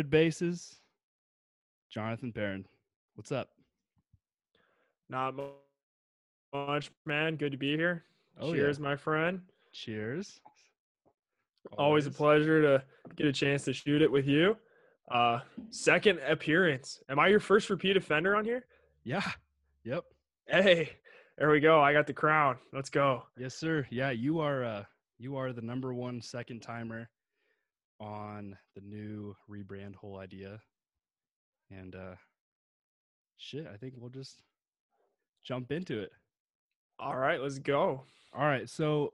Loaded bases. Jonathan Perrin. What's up? Not much, man. Good to be here. Oh, Cheers, yeah. my friend. Cheers. Always a pleasure to get a chance to shoot it with you. Uh, second appearance. Am I your first repeat offender on here? Yeah. Yep. Hey, there we go. I got the crown. Let's go. Yes, sir. Yeah, you are uh you are the number one second timer on the new rebrand whole idea. And uh shit, I think we'll just jump into it. All right, let's go. All right. So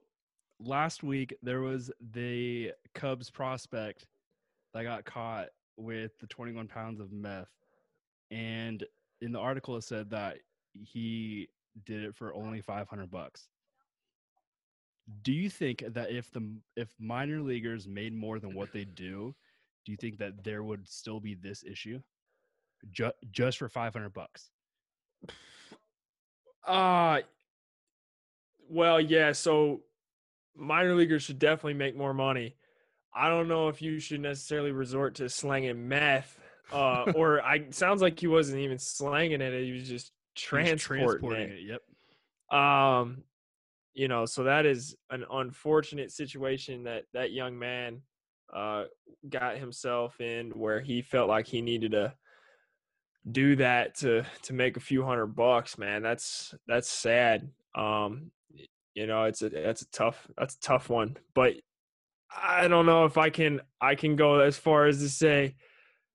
last week there was the Cubs prospect that got caught with the 21 pounds of meth. And in the article, it said that he did it for only 500 bucks. Do you think that if the if minor leaguers made more than what they do, do you think that there would still be this issue? Ju- just for 500 bucks. Uh well, yeah, so minor leaguers should definitely make more money. I don't know if you should necessarily resort to slanging meth. Uh, or I sounds like he wasn't even slanging it; he was just He's transporting, it. Yep. Um, you know, so that is an unfortunate situation that that young man uh got himself in where he felt like he needed to do that to to make a few hundred bucks, man. That's that's sad. Um, you know, it's a that's a tough that's a tough one, but I don't know if I can I can go as far as to say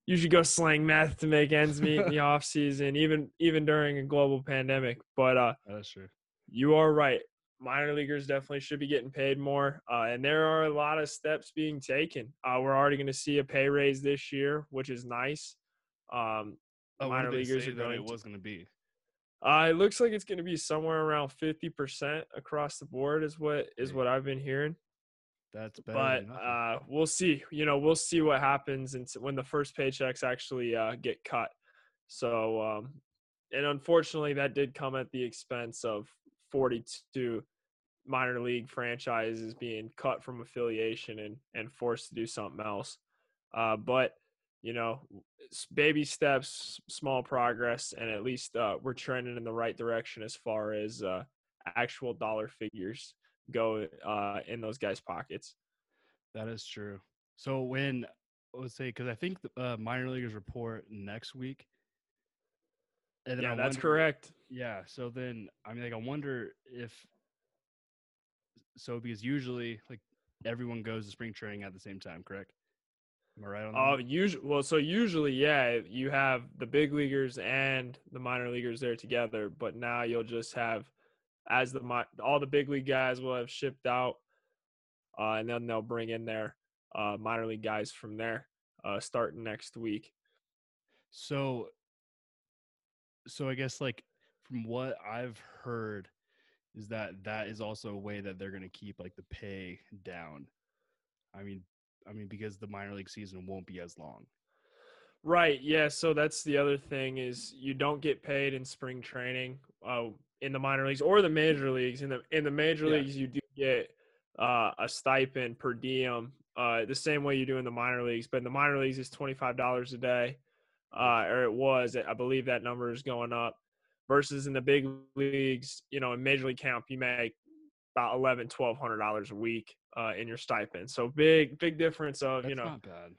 you should go slang meth to make ends meet in the off season, even even during a global pandemic. But uh, That's true. you are right. Minor leaguers definitely should be getting paid more, uh, and there are a lot of steps being taken. Uh, we're already going to see a pay raise this year, which is nice. Um, Oh, minor leaguers are that going it was going to be. uh, it looks like it's going to be somewhere around fifty percent across the board, is what is what I've been hearing. That's better But uh, we'll see. You know, we'll see what happens and when the first paychecks actually uh, get cut. So, um, and unfortunately, that did come at the expense of forty-two minor league franchises being cut from affiliation and and forced to do something else. Uh, but you know, baby steps, small progress, and at least uh, we're trending in the right direction as far as uh, actual dollar figures go uh, in those guys' pockets. That is true. So when let's say because I think the uh, minor leaguers report next week. And Yeah, that's wonder- correct. Yeah. So then I mean, like, I wonder if so because usually like everyone goes to spring training at the same time, correct? Am I right on that? Uh, usually, well, so usually, yeah, you have the big leaguers and the minor leaguers there together, but now you'll just have as the all the big league guys will have shipped out, uh, and then they'll bring in their uh, minor league guys from there, uh, starting next week. So, so I guess like from what I've heard is that that is also a way that they're going to keep like the pay down. I mean, I mean because the minor league season won't be as long. Right. Yeah. So that's the other thing is you don't get paid in spring training, uh, in the minor leagues or the major leagues. In the in the major Yeah. leagues, you do get uh, a stipend per diem, uh, the same way you do in the minor leagues. But in the minor leagues, it's twenty five dollars a day, uh, or it was. I believe that number is going up. Versus in the big leagues, you know, in major league camp, you make about eleven, twelve hundred dollars a week uh, in your stipend. So big, big difference of That's you know. not bad.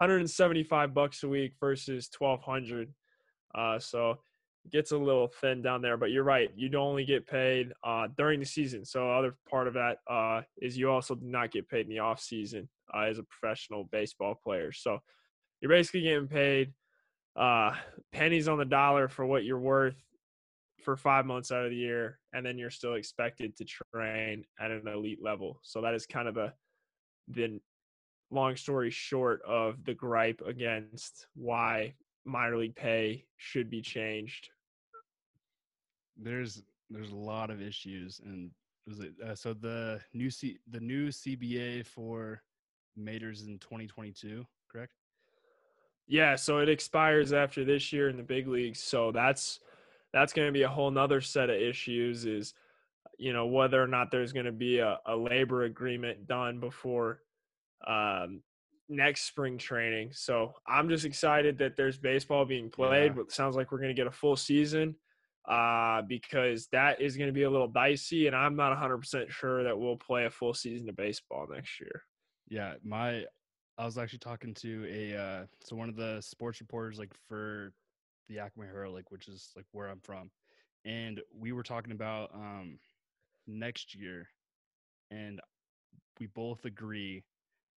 175 bucks a week versus 1200 uh so it gets a little thin down there but you're right you don't only get paid uh during the season so other part of that uh is you also do not get paid in the off season uh, as a professional baseball player so you're basically getting paid uh pennies on the dollar for what you're worth for five months out of the year and then you're still expected to train at an elite level so that is kind of the the long story short of the gripe against why minor league pay should be changed. There's there's a lot of issues and was it uh, so the new C the new CBA for majors in 2022, correct? Yeah, so it expires after this year in the big leagues. So that's that's going to be a whole nother set of issues. Is you know whether or not there's going to be a, a labor agreement done before um, next spring training. So I'm just excited that there's baseball being played. Yeah. But it sounds like we're going to get a full season uh, because that is going to be a little dicey, and I'm not 100% sure that we'll play a full season of baseball next year. Yeah, my I was actually talking to a uh so one of the sports reporters like for the Acme Herald, like which is like where I'm from. And we were talking about um next year and we both agree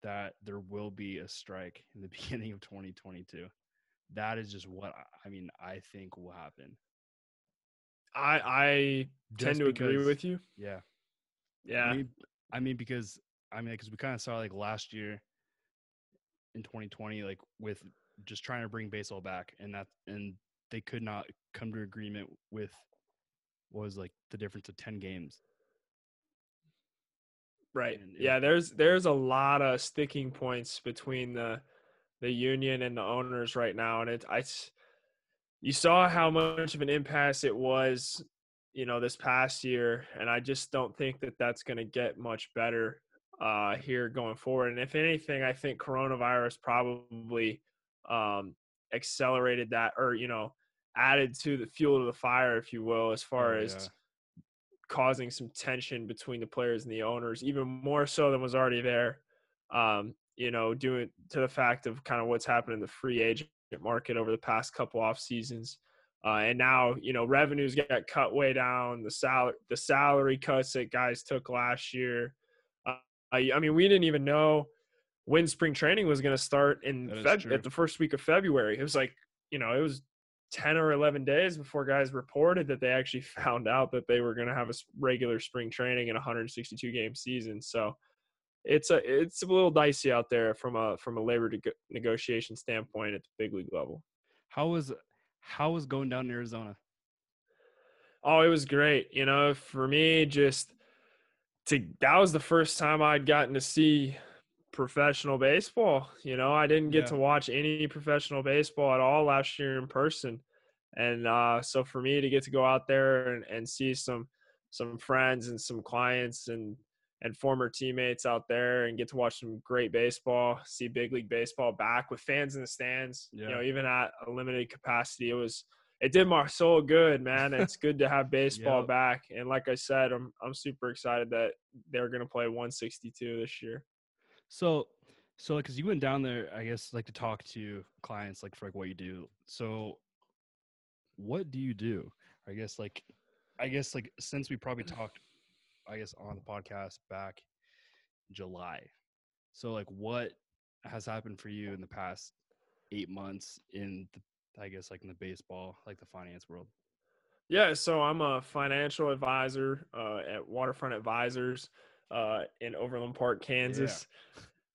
that there will be a strike in the beginning of 2022. That is just what I, I mean I think will happen. I I Just tend to agree with you. Yeah. Yeah. I mean, I mean because I mean because we kind of saw like last year in 2020, like with just trying to bring baseball back, and that and they could not come to agreement with what was like the difference of 10 games. Right. And it- Yeah, there's there's a lot of sticking points between the the union and the owners right now, and it I s- I, you saw how much of an impasse it was, you know, this past year, and I just don't think that that's going to get much better uh here going forward. And if anything, I think coronavirus probably um accelerated that or you know added to the fuel to the fire if you will as far Oh, as yeah. causing some tension between the players and the owners, even more so than was already there. Um, you know, due to the fact of kind of what's happened in the free agent market over the past couple off seasons. Uh, and now, you know, revenues got cut way down. The salary, the salary cuts that guys took last year. I, I mean, we didn't even know when spring training was going to start in Feb- at the first week of February. It was like, you know, it was 10 or 11 days before guys reported that they actually found out that they were going to have a regular spring training and a 162 game season so it's a it's a little dicey out there from a from a labor nego- negotiation standpoint at the big league level How was how was going down in Arizona? oh it was great you know for me just to that was the first time i'd gotten to see professional baseball you know? I didn't get Yeah. to watch any professional baseball at all last year in person. And uh, so for me to get to go out there and, and see some some friends and some clients and and former teammates out there and get to watch some great baseball see big league baseball back with fans in the stands you know even at a limited capacity it was it did my soul good man it's good to have baseball Yep. back and like i said i'm i'm super excited that they're going to play 162 this year So, so because you went down there, I guess like to talk to clients, like for like what you do. So, what do you do? I guess like, I guess like since we probably talked, I guess on the podcast back July. So like, what has happened for you in the past eight months in the, I guess like in the baseball, like the finance world? Yeah, so I'm a financial advisor uh, at Waterfront Advisors uh, in Overland Park, Kansas.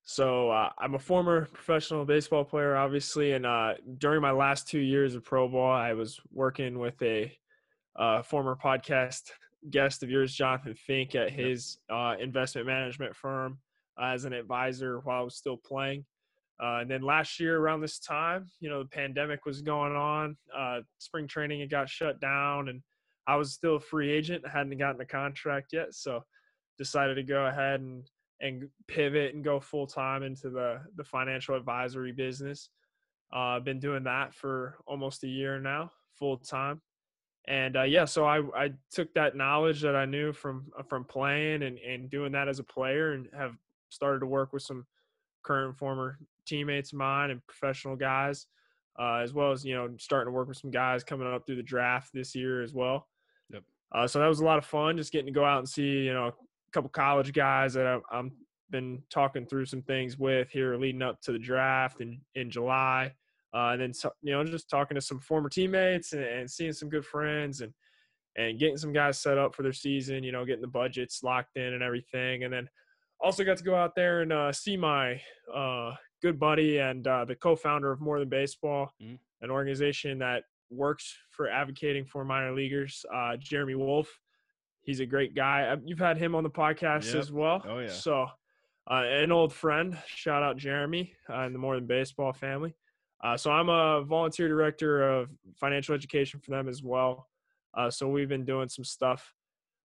So uh, I'm a former professional baseball player, obviously, and uh, during my last two years of pro ball, I was working with a uh, former podcast guest of yours, Jonathan Fink, at his uh, investment management firm uh, as an advisor while I was still playing. Uh, and then last year around this time, you know, the pandemic was going on. Uh, spring training had got shut down, and I was still a free agent. I hadn't gotten a contract yet, so decided to go ahead and and pivot and go full time into the the financial advisory business. Uh, I've been doing that for almost a year now, full time. And uh, yeah, so I, I took that knowledge that I knew from from playing and, and doing that as a player, and have started to work with some current and former teammates of mine and professional guys, uh, as well as you know starting to work with some guys coming up through the draft this year as well. Yep. Uh, so that was a lot of fun, just getting to go out and see you know a couple college guys that I've, I'm been talking through some things with here leading up to the draft in in July, uh, and then so- you know just talking to some former teammates and, and seeing some good friends and and getting some guys set up for their season. You know, getting the budgets locked in and everything, and then also got to go out there and uh, see my uh, good buddy and uh, the co-founder of More Than Baseball, Mhm. an organization that works for advocating for minor leaguers. Uh, Jeremy Wolf, he's a great guy. Uh, You've had him on the podcast Yep. as well. Oh, yeah. So, uh, an old friend. Shout out Jeremy uh, in the More Than Baseball family. Uh, so I'm a volunteer director of financial education for them as well. Uh, so we've been doing some stuff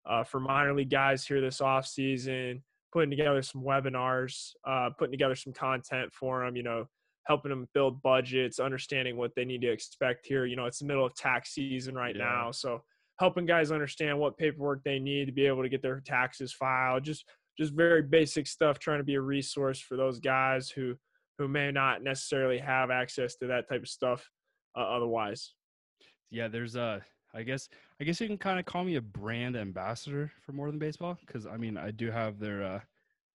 uh, for minor league guys here this off season. Putting together some webinars, uh, putting together some content for them. You know, helping them build budgets, understanding what they need to expect here. You know, it's the middle of tax season right Yeah. now, so helping guys understand what paperwork they need to be able to get their taxes filed. Just just very basic stuff. Trying to be a resource for those guys who who may not necessarily have access to that type of stuff uh, otherwise. Yeah, there's uh I guess I guess you can kind of call me a brand ambassador for more than baseball because I mean I do have their uh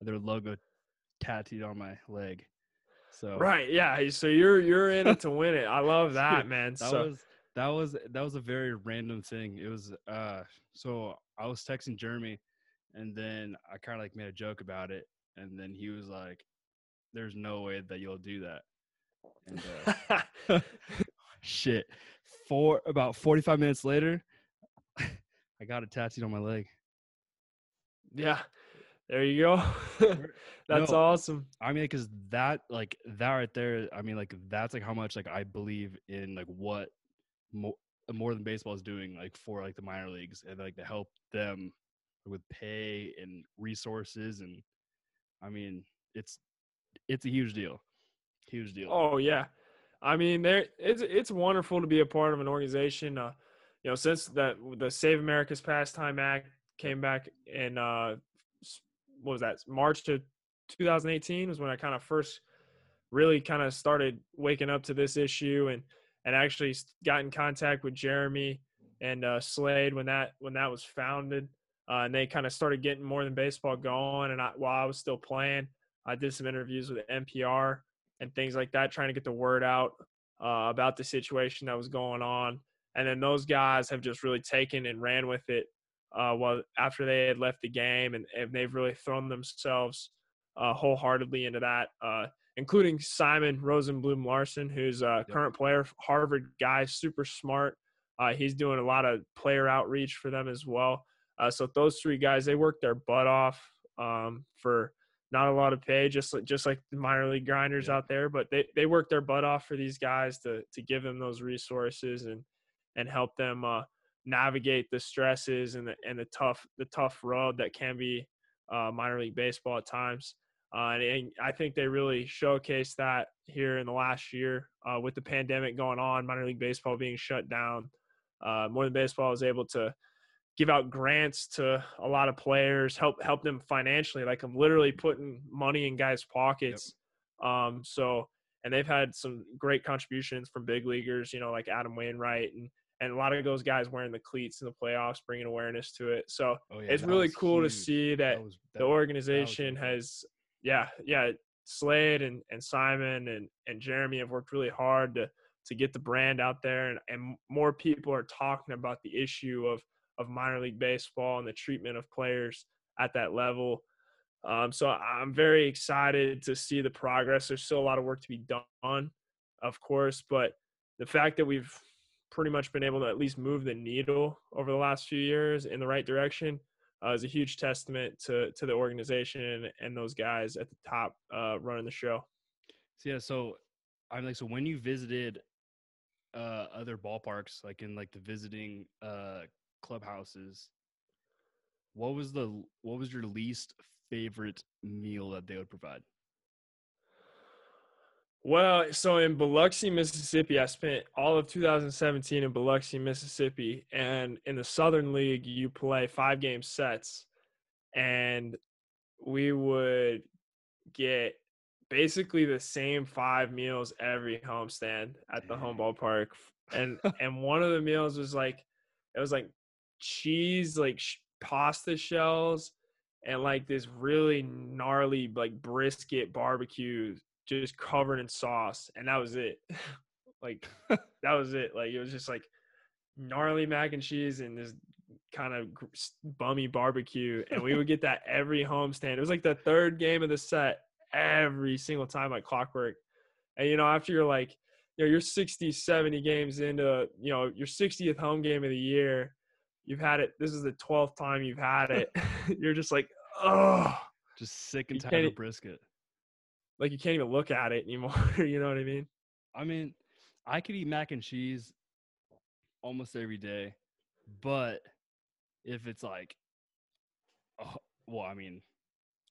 their logo tattooed on my leg. So Right? Yeah. So you're you're in it to win it. I love that, man. that so was that was that was a very random thing. It was uh so I was texting Jeremy and then I kind of like made a joke about it and then he was like there's no way that you'll do that. And uh shit. For about 45 minutes later I got it tattooed on my leg. yeah. There you go. That's No. awesome. I mean, because that, like, that right there, I mean, like, that's like how much, like, I believe in, like, what more, more than baseball is doing, like, for, like, the minor leagues and, like, to help them with pay and resources. And, I mean, it's, it's a huge deal. Huge deal. Oh yeah, I mean, there it's it's wonderful to be a part of an organization. Uh, you know, since that the Save America's Pastime Act came back in uh, what was that March of 2018 was when I kind of first really kind of started waking up to this issue and and actually got in contact with Jeremy and uh, Slade when that when that was founded. Uh, and they kind of started getting more than baseball going. And I, while I was still playing, I did some interviews with NPR and things like that, trying to get the word out uh, about the situation that was going on. And then those guys have just really taken and ran with it. Uh, well, after they had left the game, and, and they've really thrown themselves uh, wholeheartedly into that, uh, including Simon Rosenblum Larson, who's a Yep. current player, Harvard guy, super smart. Uh, he's doing a lot of player outreach for them as well. Uh, so those three guys, they worked their butt off um, for not a lot of pay, just like just like the minor league grinders Yeah. out there. But they they work their butt off for these guys to to give them those resources and and help them uh, navigate the stresses and the and the tough the tough road that can be uh, minor league baseball at times. Uh, and, and I think they really showcased that here in the last year uh, with the pandemic going on, minor league baseball being shut down. Uh, more than baseball was able to give out grants to a lot of players, help help them financially. Like I'm literally putting money in guys' pockets. Um, so and they've had some great contributions from big leaguers, you know, like Adam Wainwright and and a lot of those guys wearing the cleats in the playoffs, bringing awareness to it. So Oh, yeah, it's really cool to see that, was- the organization cool. has, yeah, yeah. Slade and, and Simon and, and Jeremy have worked really hard to to get the brand out there, and, and more people are talking about the issue of of minor league baseball and the treatment of players at that level. Um, so I'm very excited to see the progress. There's still a lot of work to be done, of course, but the fact that we've pretty much been able to at least move the needle over the last few years in the right direction uh, is a huge testament to to the organization and, those guys at the top uh, running the show. So yeah, so I'm like, so when you visited uh other ballparks, like in like the visiting uh clubhouses, what was the what was your least favorite meal that they would provide? Well, so in Biloxi, Mississippi, I spent all of 2017 in Biloxi, Mississippi, and in the Southern League, you play five game sets, and we would get basically the same five meals every homestand at the home ballpark, and and one of the meals was like it was like cheese, like sh- pasta shells, and like this really gnarly like brisket barbecue just covered in sauce and that was it. Like that was it. Like it was just like gnarly mac and cheese and this kind of gr- bummy barbecue and we would get that every homestand it was like the third game of the set every single time like clockwork. And you know after you're like you know you're 60 70 games into you know your 60th home game of the year you've had it this is the 12th time you've had it you're just like oh Just sick and tired of brisket. like you can't even look at it anymore you know what i mean I mean, I could eat mac and cheese almost every day, but if it's like, oh, well, I mean,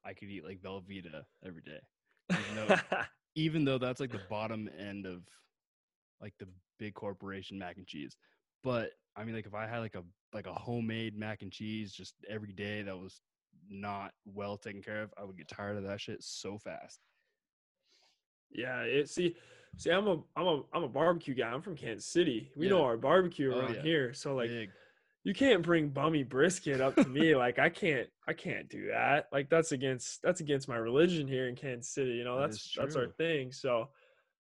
I could eat like Velveeta every day. Even though, even though that's like the bottom end of like the big corporation mac and cheese. But I mean, like if I had like a like a homemade mac and cheese just every day that was not well taken care of, I would get tired of that shit so fast. Yeah, it see see I'm a I'm a I'm a barbecue guy. I'm from Kansas City. We Yeah. know our barbecue Oh, around yeah. here. So like Big. you can't bring bummy brisket up to me. like I can't I can't do that. Like that's against that's against my religion here in Kansas City. You know, that's that's our thing. So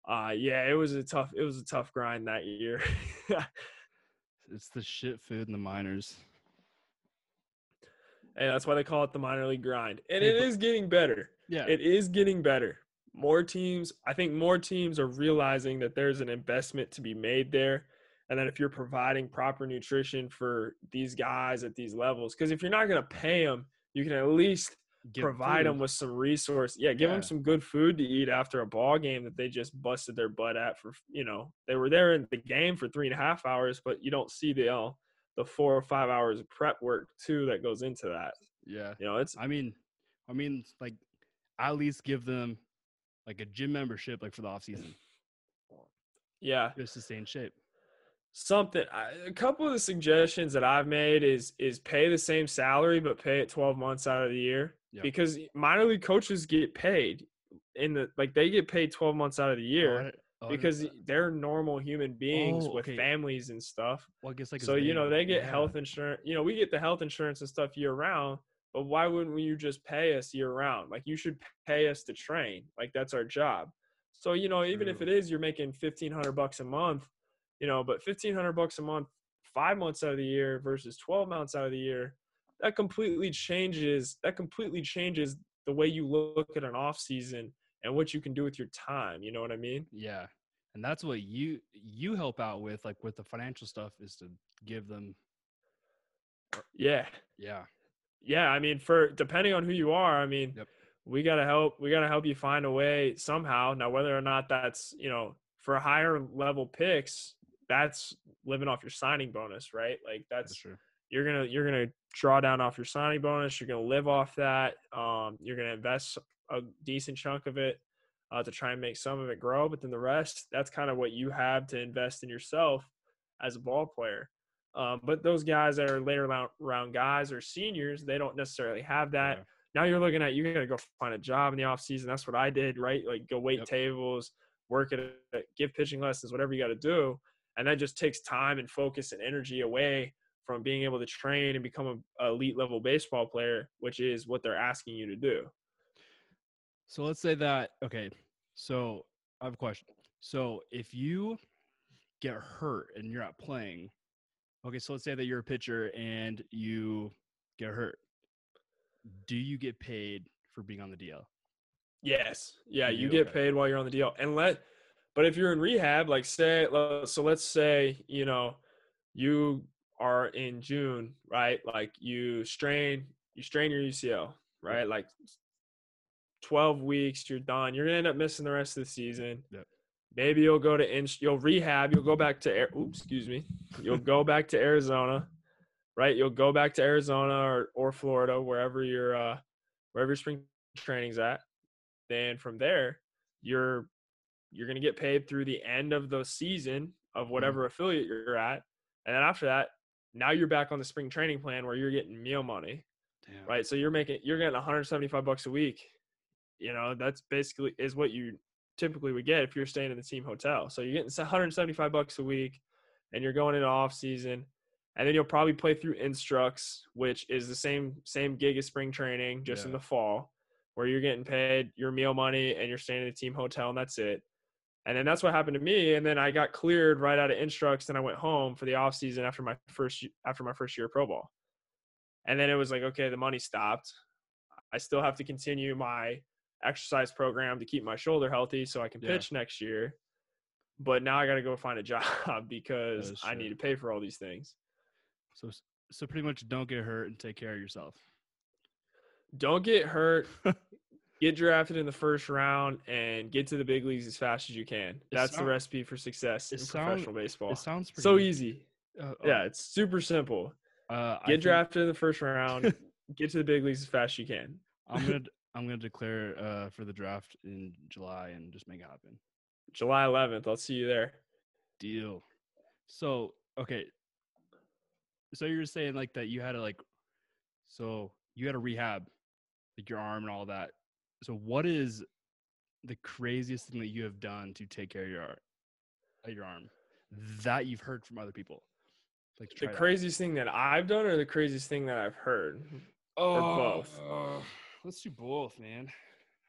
uh yeah, it was a tough it was a tough grind that year. It's the shit food in the minors. and that's why they call it the minor league grind. And Hey, it is getting better. Yeah. It is getting better. More teams, I think more teams are realizing that there's an investment to be made there. And that if you're providing proper nutrition for these guys at these levels, because if you're not going to pay them, you can at least Give provide them with some resource. Yeah, give Yeah. them some good food to eat after a ball game that they just busted their butt at for, you know, they were there in the game for three and a half hours, but you don't see the, uh, the four or five hours of prep work too that goes into that. Yeah. You know, it's I mean, I mean, like, at least give them like a gym membership, like for the off season, yeah. just to stay in shape. Something a couple of the suggestions that i've made is is pay the same salary but pay it 12 months out of the year Yeah. because minor league coaches get paid in the like they get paid 12 months out of the Oh, year oh, because they're normal human beings Oh, with okay. families and stuff well, I guess like so you know they get yeah. health insurance you know we get the health insurance and stuff year round but why wouldn't you just pay us year round like you should pay us to train like that's our job so you know even if it is you're making 1500 bucks a month you know but 1500 bucks a month five months out of the year versus 12 months out of the year that completely changes that completely changes the way you look at an off season and what you can do with your time you know what i mean Yeah, and that's what you you help out with, like with the financial stuff, is to give them. yeah Yeah, yeah i mean for depending on who you are i mean Yep. we got to help we got to help you find a way somehow now whether or not that's you know for higher level picks that's living off your signing bonus right? Like that's that's you're gonna you're gonna draw down off your signing bonus you're gonna live off that um, you're gonna invest a decent chunk of it uh, to try and make some of it grow but then the rest that's kind of what you have to invest in yourself as a ball player. Um, but those guys that are later round, guys or seniors they don't necessarily have that. Yeah. now you're looking at you gotta go find a job in the off season that's what i did right? Like go wait Yep. tables work at it give pitching lessons whatever you got to do and that just takes time and focus and energy away from being able to train and become a elite level baseball player, which is what they're asking you to do. So let's say that okay. So I have a question. So if you get hurt and you're not playing, okay. So let's say that you're a pitcher and you get hurt. Do you get paid for being on the DL? Yes. Yeah, You you get okay. paid while you're on the DL. And let but if you're in rehab, like say so let's say, you know, you are in June, right? Like you strain you strain your UCL, right? Like 12 weeks, you're done. You're going to end up missing the rest of the season. Yep. Maybe you'll go to in, you'll rehab, you'll go back to oops, excuse me. You'll go back to Arizona, right? You'll go back to Arizona or, or Florida, wherever your uh wherever your spring training's at. Then from there, you're you're going to get paid through the end of the season of mm-hmm. whatever affiliate you're at. And then after that, now you're back on the spring training plan where you're getting meal money, Damn. right? So you're making you're getting 175 bucks a week. You know, that's basically is what you typically would get if you're staying in the team hotel. So you're getting 175 bucks a week and you're going into off season. And then you'll probably play through Instructs, which is the same same gig as spring training, just in the fall, where you're getting paid your meal money and you're staying in the team hotel, and that's it. And then that's what happened to me. And then I got cleared right out of Instructs, and I went home for the off season after my first after my first year of pro ball. And then it was like, okay, the money stopped. I still have to continue my exercise program to keep my shoulder healthy so I can Yeah. pitch next year. But now I got to go find a job because I need to pay for all these things. So so pretty much don't get hurt and take care of yourself. Don't get hurt. get drafted in the first round and get to the big leagues as fast as you can. That's the recipe for success in sound- professional baseball. It sounds pretty So easy. uh, uh, Yeah, it's super simple. Uh, I Get think drafted in the first round. get to the big leagues as fast as you can. I'm gonna I'm gonna declare uh, for the draft in July and just make it happen. July 11th. I'll see you there. Deal. So okay. So you're saying like that you had to like, so you had to rehab, like your arm and all that. So what is the craziest thing that you have done to take care of your of your arm that you've heard from other people? Like The try that? craziest thing that I've done or the craziest thing that I've heard? Oh both? uh, let's do both, man.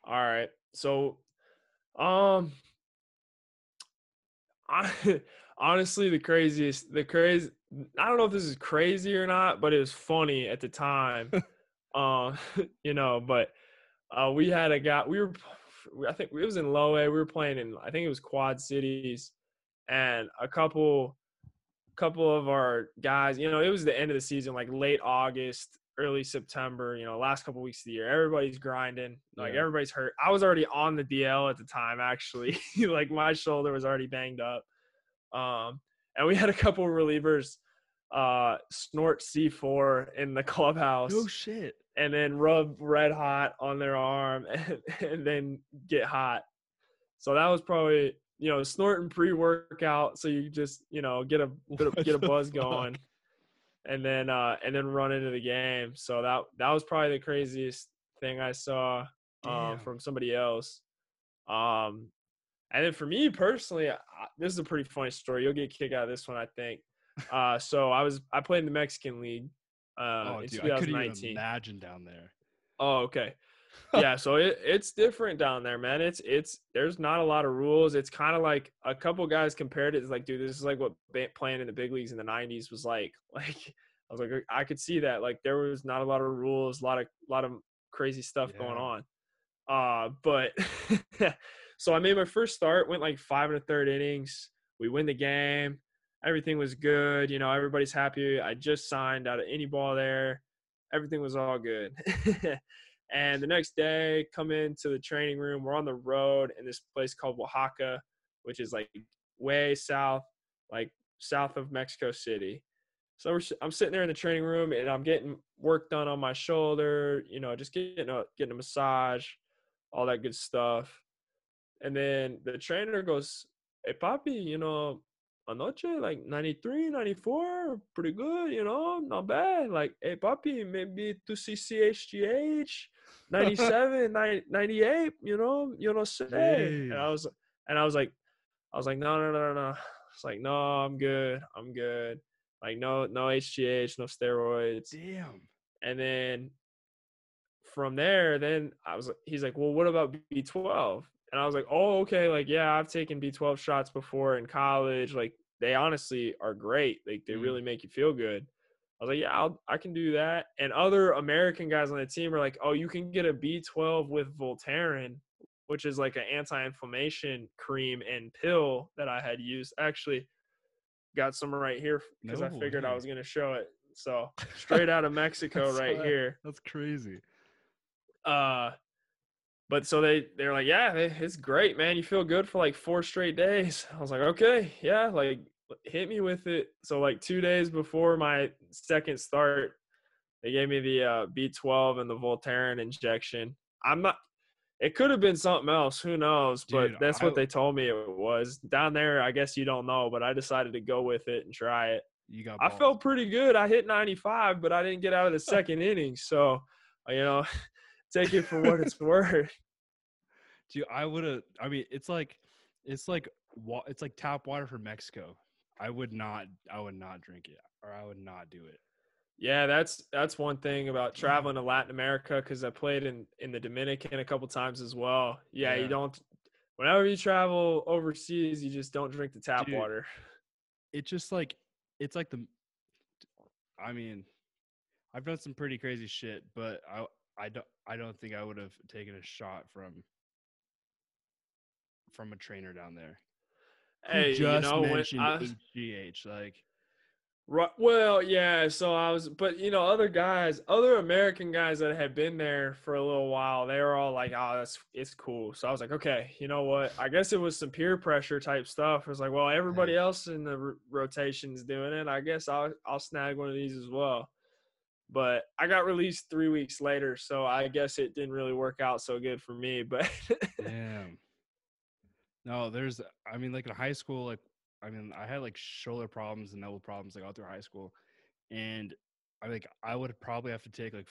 All right. So, um, I, honestly, the craziest, the crazy, I don't know if this is crazy or not, but it was funny at the time. uh, you know, but uh, we had a guy, we were, I think it was in Low A. We were playing in, I think it was Quad Cities, and a couple, couple of our guys, you know, it was the end of the season, like late August, early September, you know, last couple weeks of the year. Everybody's grinding, like Yeah. everybody's hurt. I was already on the DL at the time, actually. like my shoulder was already banged up. Um, and we had a couple relievers uh snort C4 in the clubhouse No shit. and then rub red hot on their arm and, and then get hot. So that was probably you know snorting pre-workout so you just you know get a bit of, get a buzz going and then uh and then run into the game. So that that was probably the craziest thing I saw um Damn. from somebody else. Um and then for me personally, I, this is a pretty funny story. You'll get a kick out of this one, I think. Uh, so I was I played in the Mexican League uh, oh, in dude, I couldn't even 2019. imagine down there. Oh, okay. yeah, so it, it's different down there, man. It's it's there's not a lot of rules. It's kind of like a couple guys compared it. It's like, dude, this is like what playing in the big leagues in the '90s was like. Like I was like, I could see that. Like there was not a lot of rules, a lot of lot of crazy stuff going on. Uh, but so I made my first start. Went like five and a third innings. We win the game. Everything was good. You know, everybody's happy. I just signed out of indy ball there. Everything was all good. And the next day, come into the training room. We're on the road in this place called Oaxaca, which is like way south, like south of Mexico City. So I'm sitting there in the training room and I'm getting work done on my shoulder, you know, just getting a getting a massage, all that good stuff. And then the trainer goes, "Hey, papi, you know, anoche like 93, 94, pretty good, you know, not bad. Like, hey, papi, maybe to see CHGH." 97 90 98 you know you know say and i was and i was like i was like no no no no no it's like no i'm good i'm good like no no hgh no steroids Damn. and then from there then i was he's like well what about b12 and i was like oh okay like yeah i've taken b12 shots before in college like they honestly are great like they Mm. really make you feel good. I was like yeah I'll, i can do that. And other american guys on the team are like oh you can get a b12 with voltaren which is like an anti-inflammation cream and pill that i had used. Actually got some right here because i No figured i was going to show it. So straight out of mexico right so- here. That's crazy. uh but so they they're like yeah it's great man you feel good for like four straight days i was like okay yeah like hit me with it so like two days before my second start they gave me the uh, b12 and the voltaren injection i'm not it could have been something else who knows but Dude, that's I- what they told me it was down there i guess you don't know but i decided to go with it and try it You got. I felt pretty good. I hit 95, but I didn't get out of the second inning. So, you know, take it for what it's worth. Dude, I would have. I mean, it's like, it's like, it's like tap water from Mexico. I would not. I would not drink it, or I would not do it. Yeah, that's that's one thing about traveling to Latin America because I played in in the Dominican a couple times as well. Yeah, Yeah. you don't. Whenever you travel overseas, you just don't drink the tap Dude, water. It's just like, it's like the. I mean, I've done some pretty crazy shit, but I, I don't, I don't think I would have taken a shot from. From a trainer down there. Hey, just you know, when mentioned I, HGH. Like, Right. Well, yeah. So I was, but you know, other guys, other American guys that had been there for a little while, they were all like, "Oh, that's it's cool." So I was like, "Okay, you know what? I guess it was some peer pressure type stuff." It was like, "Well, everybody else in the r- rotation's doing it. I guess I'll I'll snag one of these as well." But I got released three weeks later, so I guess it didn't really work out so good for me. But Damn. No, there's. I mean, like in high school, like I mean, I had like shoulder problems and elbow problems like all through high school, and I like I would probably have to take like,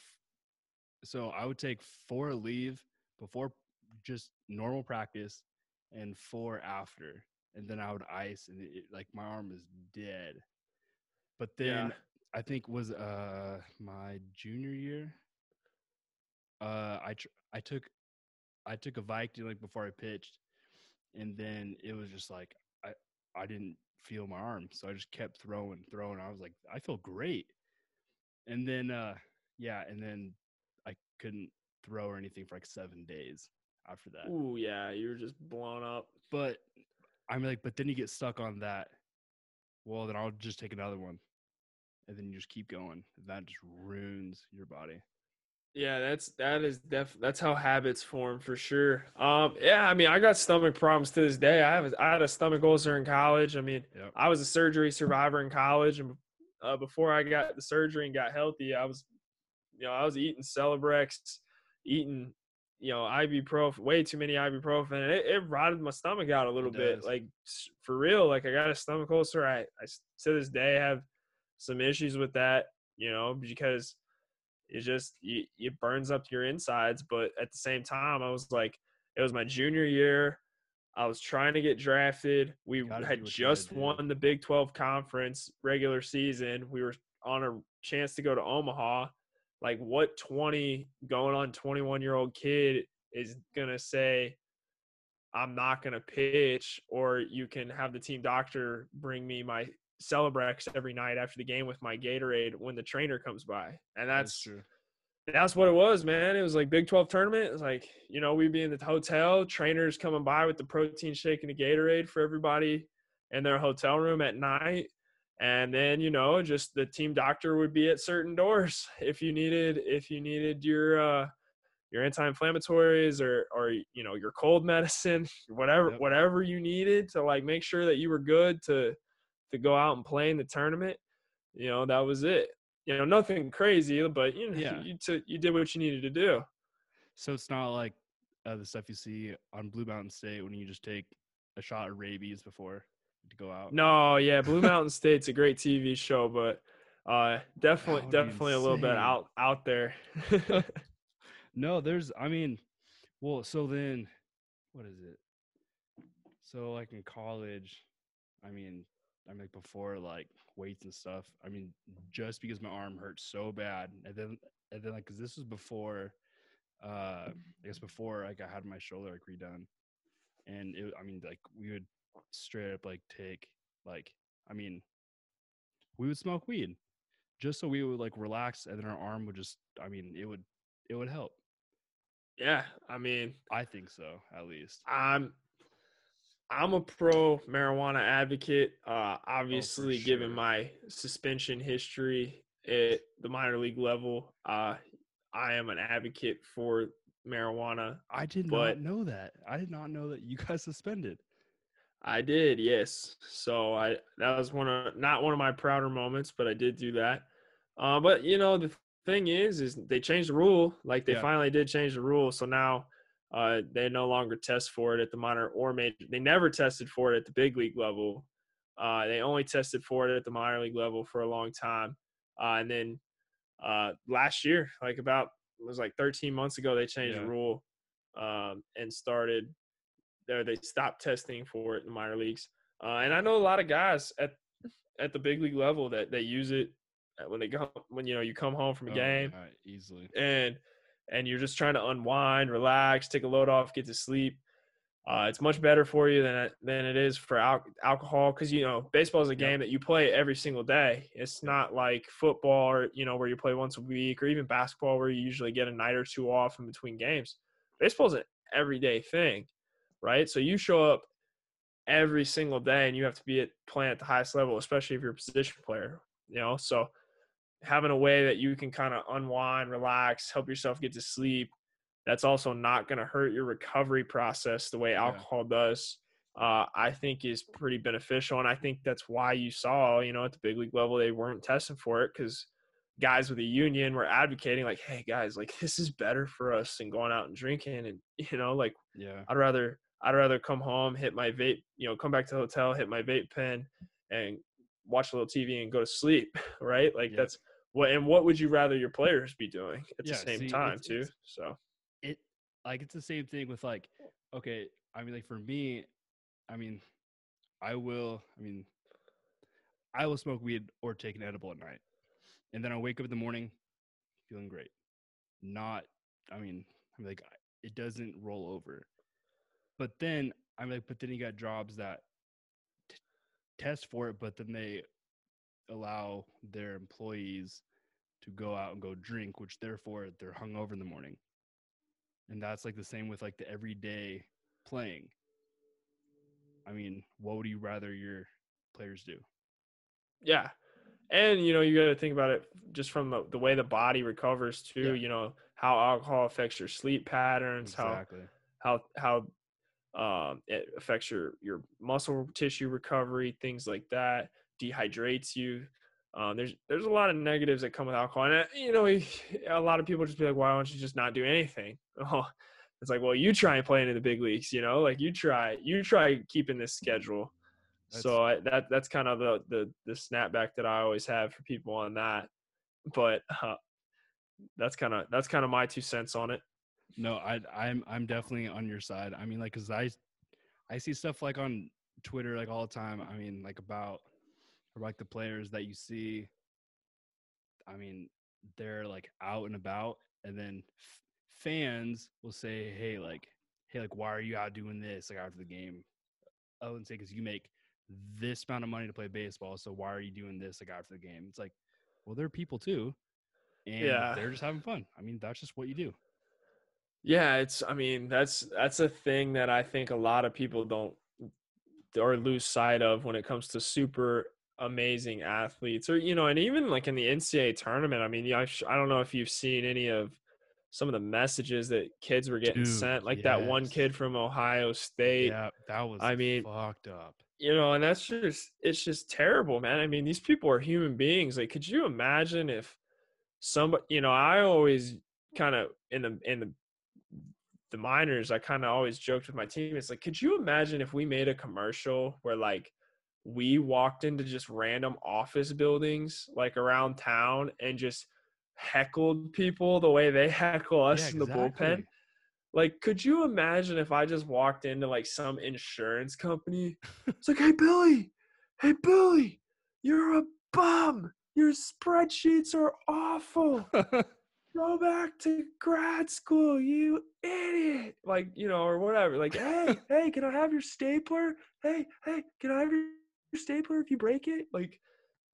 so I would take four Aleve before just normal practice, and four after, and then I would ice, and it, like my arm is dead. But then Yeah. I think was uh my junior year. Uh, I tr- I took I took a Vicodin like before I pitched, and then it was just like I I didn't feel my arm, so I just kept throwing, throwing. I was like, I feel great, and then uh yeah, and then I couldn't throw or anything for like seven days after that. ooh, yeah, you were just blown up. But I'm like, but then you get stuck on that. Well, then I'll just take another one, and then you just keep going. That just ruins your body. Yeah, that's that is def that's how habits form for sure. Um, yeah, I mean, I got stomach problems to this day. I have a, I had a stomach ulcer in college. I mean, Yep. I was a surgery survivor in college, and uh, before I got the surgery and got healthy, I was, you know, I was eating Celebrex, eating, you know, ibuprofen, way too many ibuprofen, and it, it rotted my stomach out a little bit. Like for real, like I got a stomach ulcer. I I to this day have some issues with that, you know, because it just it, it burns up your insides. But at the same time, I was like, it was my junior year. I was trying to get drafted. We had what you gotta just won the Big 12 conference regular season. We were on a chance to go to Omaha. Like, what 20 going on 21 year old kid is going to say, I'm not going to pitch, or you can have the team doctor bring me my Celebrex every night after the game with my Gatorade when the trainer comes by. And that's true. that's what it was, man. It was like Big 12 tournament. It was like, you know, we'd be in the hotel, trainers coming by with the protein shake and the Gatorade for everybody in their hotel room at night. And then, you know, just the team doctor would be at certain doors if you needed if you needed your uh your anti-inflammatories or or you know, your cold medicine, whatever Yep. whatever you needed to like make sure that you were good to to go out and play in the tournament. You know, that was it you know nothing crazy but you know Yeah. you took you did what you needed to do So it's not like uh, the stuff you see on Blue Mountain State when you just take a shot of rabies before to go out. no yeah blue mountain state's a great tv show but uh definitely That would be definitely a little bit out out there No, there's. I mean, well, so then, what is it? So like in college, I mean, I mean like before like weights and stuff. I mean, just because my arm hurt so bad, and then and then like because this was before, uh, I guess before like I had my shoulder like redone, and it. I mean, like we would straight up like take like I mean, we would smoke weed just so we would like relax, and then our arm would just. I mean, it would it would help. yeah i mean I think so, at least. i'm i'm a pro marijuana advocate uh obviously given sure. my suspension history at the minor league level uh i am an advocate for marijuana I did But- not know that. I did not know that you guys suspended. I did, yes. So I that was one of not one of my prouder moments, but I did do that. Uh, but you know the thing is, is they changed the rule. Like they Yeah. finally did change the rule, so now uh, they no longer test for it at the minor or major. They never tested for it at the big league level. Uh, they only tested for it at the minor league level for a long time, uh, and then uh, last year, like about it was like 13 months ago, they changed Yeah. the rule um, and started there they stopped testing for it in the minor leagues. Uh, and I know a lot of guys at at the big league level that they use it uh, when they go when you know you come home from a Oh, game easily. and and you're just trying to unwind, relax, take a load off, get to sleep. Uh, it's much better for you than than it is for al- alcohol because you know baseball is a game that you play every single day. It's not like football or you know where you play once a week or even basketball where you usually get a night or two off in between games. Baseball's an everyday thing, right? So you show up every single day and you have to be at playing at the highest level, especially if you're a position player. You know, so having a way that you can kind of unwind, relax, help yourself get to sleep. That's also not going to hurt your recovery process the way alcohol does. Uh, I think is pretty beneficial, and I think that's why you saw, you know, at the big league level, they weren't testing for it because guys with a union were advocating like, hey guys, like this is better for us than going out and drinking, and you know, like Yeah. I'd rather I'd rather come home, hit my vape, you know, come back to the hotel, hit my vape pen, and watch a little TV and go to sleep, right? Like Yeah. that's what. And what would you rather your players be doing at Yeah, the same see, time it's- too? it's- So it like it's the same thing with like okay i mean like for me i mean i will i mean i will smoke weed or take an edible at night and then i wake up in the morning feeling great not i mean i'm like it doesn't roll over but then i'm like but then you got jobs that t- test for it but then they allow their employees to go out and go drink which therefore they're hungover in the morning and that's like the same with like the everyday playing. I mean, what would you rather your players do? yeah, and you know you got to think about it just from the, the way the body recovers too. Yeah. You know how alcohol affects your sleep patterns, how how how um, it affects your your muscle tissue recovery, things like that. Dehydrates you. Um, there's there's a lot of negatives that come with alcohol, and uh, you know a lot of people just be like, why don't you just not do anything? Oh, it's like, well, you try and play into the big leagues, you know, like you try you try keeping this schedule. so I, that that's kind of the the the snapback that I always have for people on that. But uh, that's kind of that's kind of my two cents on it. No, I I'm I'm definitely on your side. I mean, like, cause I I see stuff like on Twitter like all the time. I mean, like about or like the players that you see. I mean, they're like out and about, and then f- fans will say, "Hey, like, hey, like, why are you out doing this like after the game?" Oh, and say because you make this amount of money to play baseball, so why are you doing this like after the game? It's like, well, they're people too, and Yeah. they're just having fun. I mean, that's just what you do. Yeah, it's I mean, that's that's a thing that I think a lot of people don't or lose sight of when it comes to super amazing athletes or you know, and even like in the NCAA tournament, I mean, I, sh- I don't know if you've seen any of some of the messages that kids were getting Dude, sent, like that one kid from Ohio State. Yeah, that was. I mean, fucked up. you know and that's just it's just terrible man i mean these people are human beings like could you imagine if somebody you know i always kind of in the in the the minors i kind of always joked with my teammates like could you imagine if we made a commercial where like we walked into just random office buildings like around town and just heckled people the way they heckle us Yeah, in the bullpen like, could you imagine if I just walked into like some insurance company? It's like, hey Billy, hey Billy, you're a bum. Your spreadsheets are awful. Go back to grad school, you idiot. Like, you know, or whatever. Like, hey, hey, can I have your stapler? Hey, hey, can I have your your stapler if you break it? Like,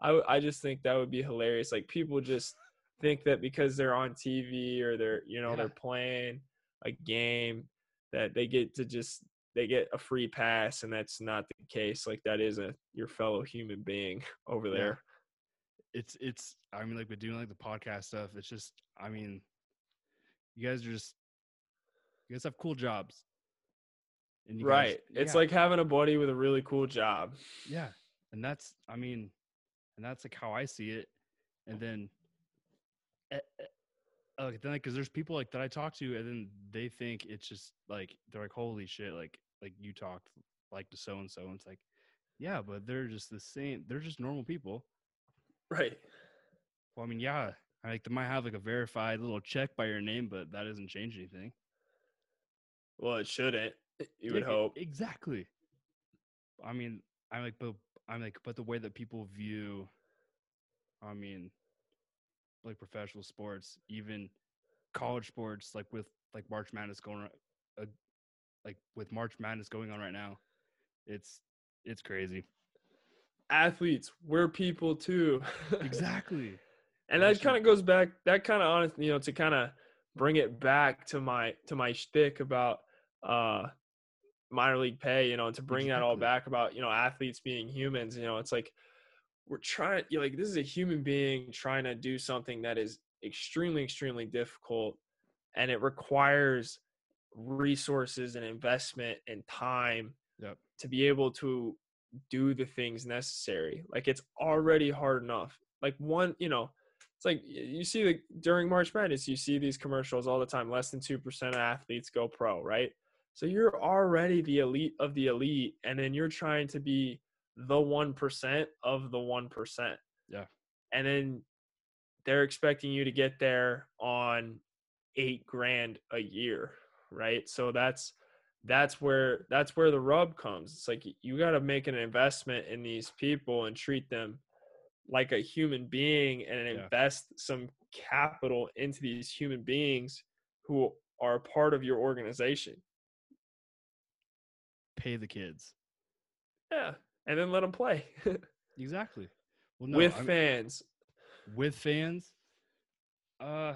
I, I just think that would be hilarious. Like, people just think that because they're on TV or they're you know Yeah. they're playing a game that they get to just they get a free pass and that's not the case like that is a your fellow human being over Yeah. there it's it's. I mean, like with doing like the podcast stuff, it's just. I mean, you guys are just. You guys have cool jobs. You guys- right it's yeah, like having a buddy with a really cool job yeah, and that's. I mean, and that's like how I see it. And then, eh, like then, like, because there's people like that I talk to, and then they think it's just like they're like, holy shit, like like you talked like to so and so, and it's like, yeah, but they're just the same. They're just normal people. right Well, I mean, yeah, I like they might have like a verified little check by your name, but that doesn't change anything. well it shouldn't you would hope exactly. I mean, I'm like, but I'm like, but the way that people view, I mean, like professional sports, even college sports, like with like March Madness going, on, uh, like with March Madness going on right now, it's it's crazy. athletes we're people too Exactly. and that kind of goes back that kind of honest you know to kind of bring it back to my to my shtick about uh minor league pay you know and to bring that all back about you know athletes being humans you know it's like we're trying you know, like this is a human being trying to do something that is extremely extremely difficult and it requires resources and investment and time Yep. to be able to do the things necessary. Like it's already hard enough. Like one, you know, It's like you see the during March Madness, you see these commercials all the time. Less than two percent of athletes go pro, right? So you're already the elite of the elite, and then you're trying to be the one percent of the one percent. Yeah. And then they're expecting you to get there on eight grand a year, right? So that's that's where that's where the rub comes. It's like you got to make an investment in these people and treat them like a human being and Yeah. invest some capital into these human beings who are part of your organization. Pay the kids. Yeah, and then let them play Exactly. Well, no, with I mean, fans. with fans. Uh,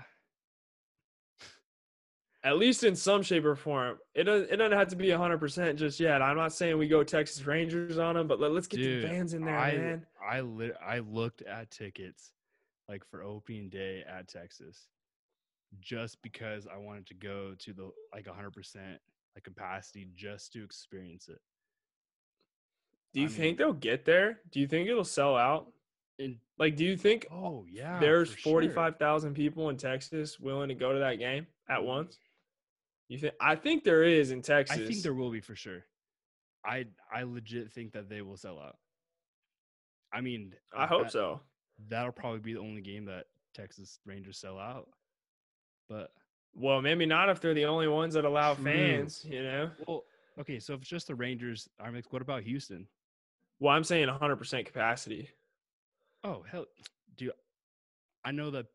At least in some shape or form. It doesn't. It doesn't have to be hundred percent just yet. I'm not saying we go Texas Rangers on them, but let, us get Dude, the fans in there, I man. I lit I looked at tickets like for opening day at Texas just because I wanted to go to the like 100% like capacity just to experience it. Do you I think mean- they'll get there? Do you think it'll sell out? And Like, do you think oh yeah, there's for sure. 45,000 people in Texas willing to go to that game at Mm, once? You think? I think there is in Texas. I think there will be for sure. I I legit think that they will sell out. I mean, I hope that- so. That'll probably be the only game that Texas Rangers sell out. But Well, maybe not if they're the only ones that allow fans. You know. well, okay, so if it's just the Rangers, I'm like, what about Houston? Well, I'm saying 100% capacity. Oh hell, dude! I know that.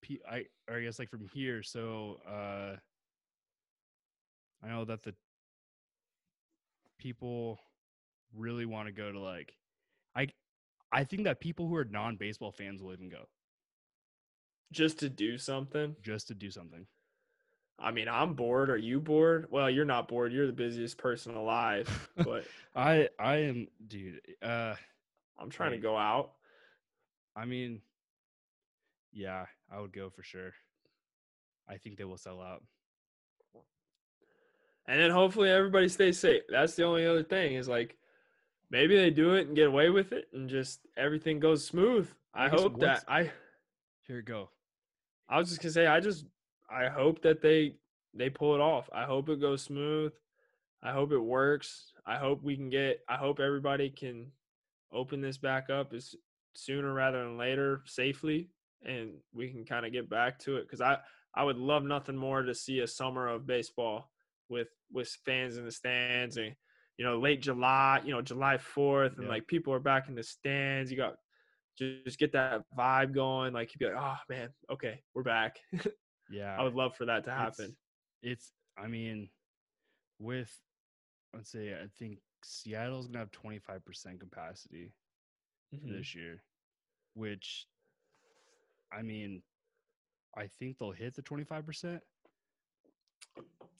P- I or I guess like from here. So uh I know that the people really want to go to like. I I think that people who are non baseball fans will even go Just to do something. just to do something. I mean, I'm bored. Are you bored? Well, you're not bored. You're the busiest person alive. But I I am, dude. Uh, I'm trying to go out. I mean, yeah, I would go for sure. I think they will sell out. And then hopefully everybody stays safe. That's the only other thing is like maybe they do it and get away with it and just everything goes smooth. I, I hope that I Here, go. I was just gonna say I just I hope that they they pull it off. I hope it goes smooth. I hope it works. I hope we can get I hope everybody can open this back up as sooner rather than later safely and we can kind of get back to it cuz I I would love nothing more to see a summer of baseball with with fans in the stands and you know late July, you know July 4th and Yeah. like people are back in the stands. You got just, just get that vibe going like you'd be like, "Oh man, okay, we're back." Yeah, I would love for that to happen. It's, I mean, with let's say I think Seattle's gonna have twenty five percent capacity Mhm. this year, which, I mean, I think they'll hit the twenty five percent.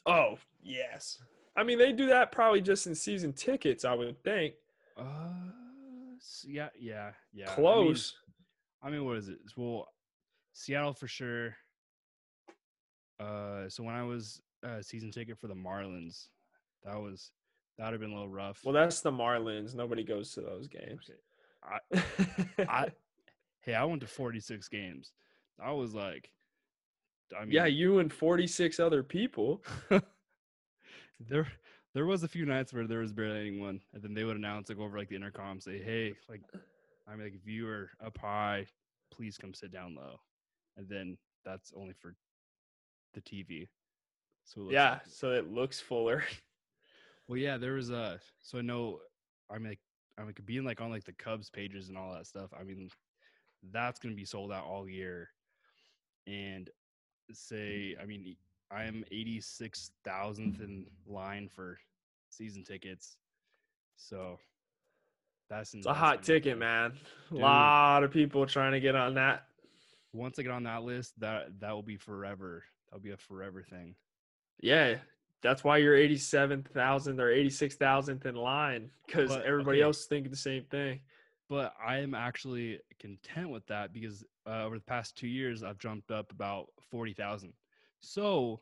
Oh, yes. I mean, they do that probably just in season tickets, I would think. Uh, yeah, yeah, yeah. I mean- Close. I mean, what is it? Well, Seattle for sure. Uh, so when I was uh, season ticket for the Marlins, that was that would have been a little rough. well, that's the Marlins. Nobody goes to those games. I I, hey, I went to 46 games. I was like, I mean, yeah, you and 46 other people. there there was a few nights where there was barely anyone, and then they would announce like over like the intercom, say, "Hey, like, I'm like, if you are up high, please come sit down low," and then that's only for the TV. So it Yeah, like- so it looks fuller. well, yeah, there was a. So I know, I'm like, I'm like being like on like the Cubs pages and all that stuff. I mean, that's gonna be sold out all year, and say, I mean, I am 86 thousandth in line for season tickets, so that's It's a hot ticket, man. A lot of people trying to get on that. Once I get on that list, that that will be forever. That'll be a forever thing. Yeah, that's why you're 87,000 or 86,000th in line because everybody okay. else is thinking the same thing. but I am actually content with that because uh, over the past two years, I've jumped up about forty thousand. So,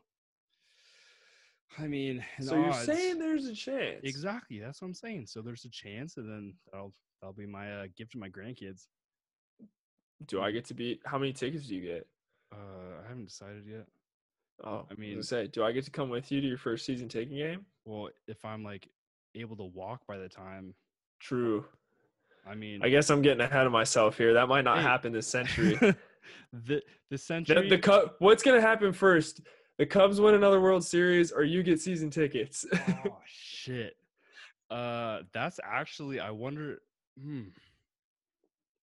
I mean, So you're odds- saying there's a chance. exactly that's what I'm saying. So there's a chance, and then that'll that'll be my uh, gift to my grandkids. Do I get to be? How many tickets do you get? Uh, I haven't decided yet. Oh, I I mean- mean, say, do I get to come with you to your first season taking game? Well, if I'm like able to walk by the time, True. I mean, I guess I'm getting ahead of myself here. That might not Hey. happen this century. the the the, century. the Cub, what's gonna happen first? The Cubs win another World Series, or you get season tickets? oh shit. Uh, that's actually I wonder. Hmm.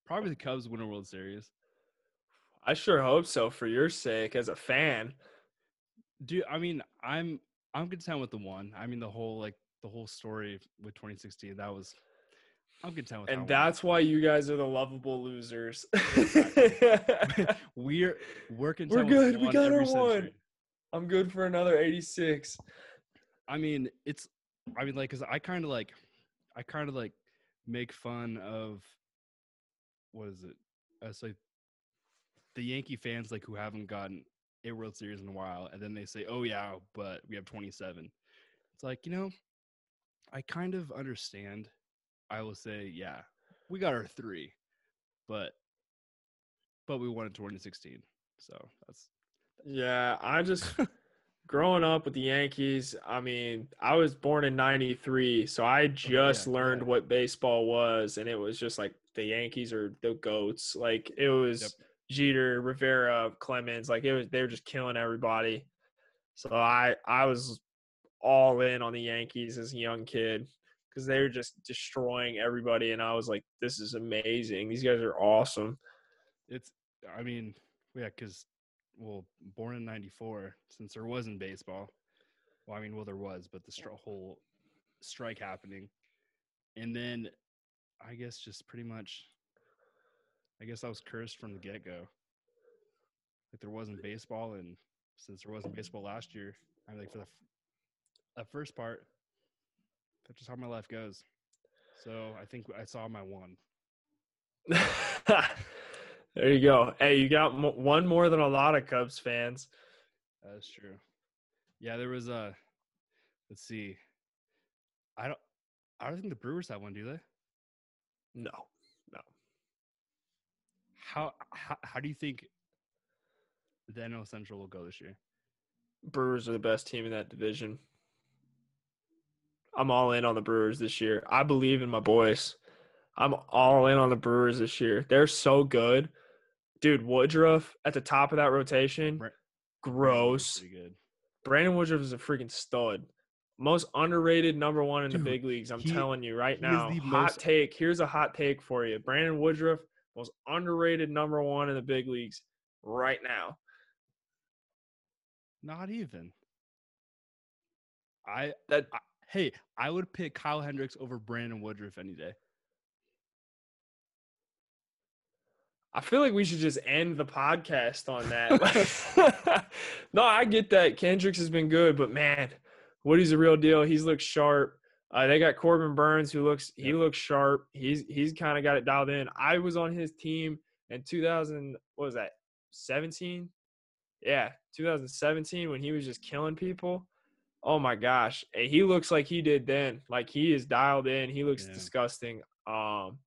Probably the Cubs win a World Series. I sure hope so for your sake as a fan. Dude, I mean, I'm I'm content with the one. I mean, the whole like the whole story with 2016. That was. I'm content with And that one. that's why you guys are the lovable losers. we're we're content. We're good. We got our one. century. I'm good for another 86. I mean, it's. I mean, like, cause I kind of like, I kind of like make fun of. What is it? It's like the Yankee fans, like who haven't gotten a World Series in a while, and then they say, "Oh yeah, but we have 27." It's like you know, I kind of understand. I will say, yeah, we got our three, but but we won in 2016, so that's Yeah, I just growing up with the Yankees. I mean, I was born in '93, so I just yeah, learned yeah. what baseball was, and it was just like the Yankees are the goats. Like it was Yep. Jeter, Rivera, Clemens. Like it was, they were just killing everybody. So I, I was all in on the Yankees as a young kid because they were just destroying everybody, and I was like, this is amazing. These guys are awesome. It's, I mean, yeah, because, well, born in '94, since there wasn't baseball. Well, I mean, well, there was, but the stri- whole strike happening, and then I guess just pretty much, I guess I was cursed from the get go. Like there wasn't baseball, and since there wasn't baseball last year, I like for the f- that first part, that's just how my life goes. So I think I saw my one. there you go. Hey, you got mo- one more than a lot of Cubs fans. That's true. Yeah, there was a. Let's see. I don't. I don't think the Brewers have one, do they? No, How how, how do you think the NL Central will go this year? Brewers are the best team in that division. I'm all in on the Brewers this year. I believe in my boys. I'm all in on the Brewers this year. They're so good. Dude, Woodruff at the top of that rotation, gross. Good. Brandon Woodruff is a freaking stud. Most underrated number one in Dude, the big leagues. I'm he- telling you right now. Hot most- take. Here's a hot take for you. Brandon Woodruff, most underrated number one in the big leagues right now. Not even. I That I- hey, I would pick Kyle Hendricks over Brandon Woodruff any day. I feel like we should just end the podcast on that. no, I get that. Kendricks has been good, but man, Woody's a real deal. He's looked sharp. Uh, they got Corbin Burnes, who looks he Yep. looks sharp. He's he's kind of got it dialed in. I was on his team in 2000. What was that? 17? Yeah, 2017 when he was just killing people. Oh my gosh, and he looks like he did then. Like he is dialed in. He looks Yeah. disgusting. Um,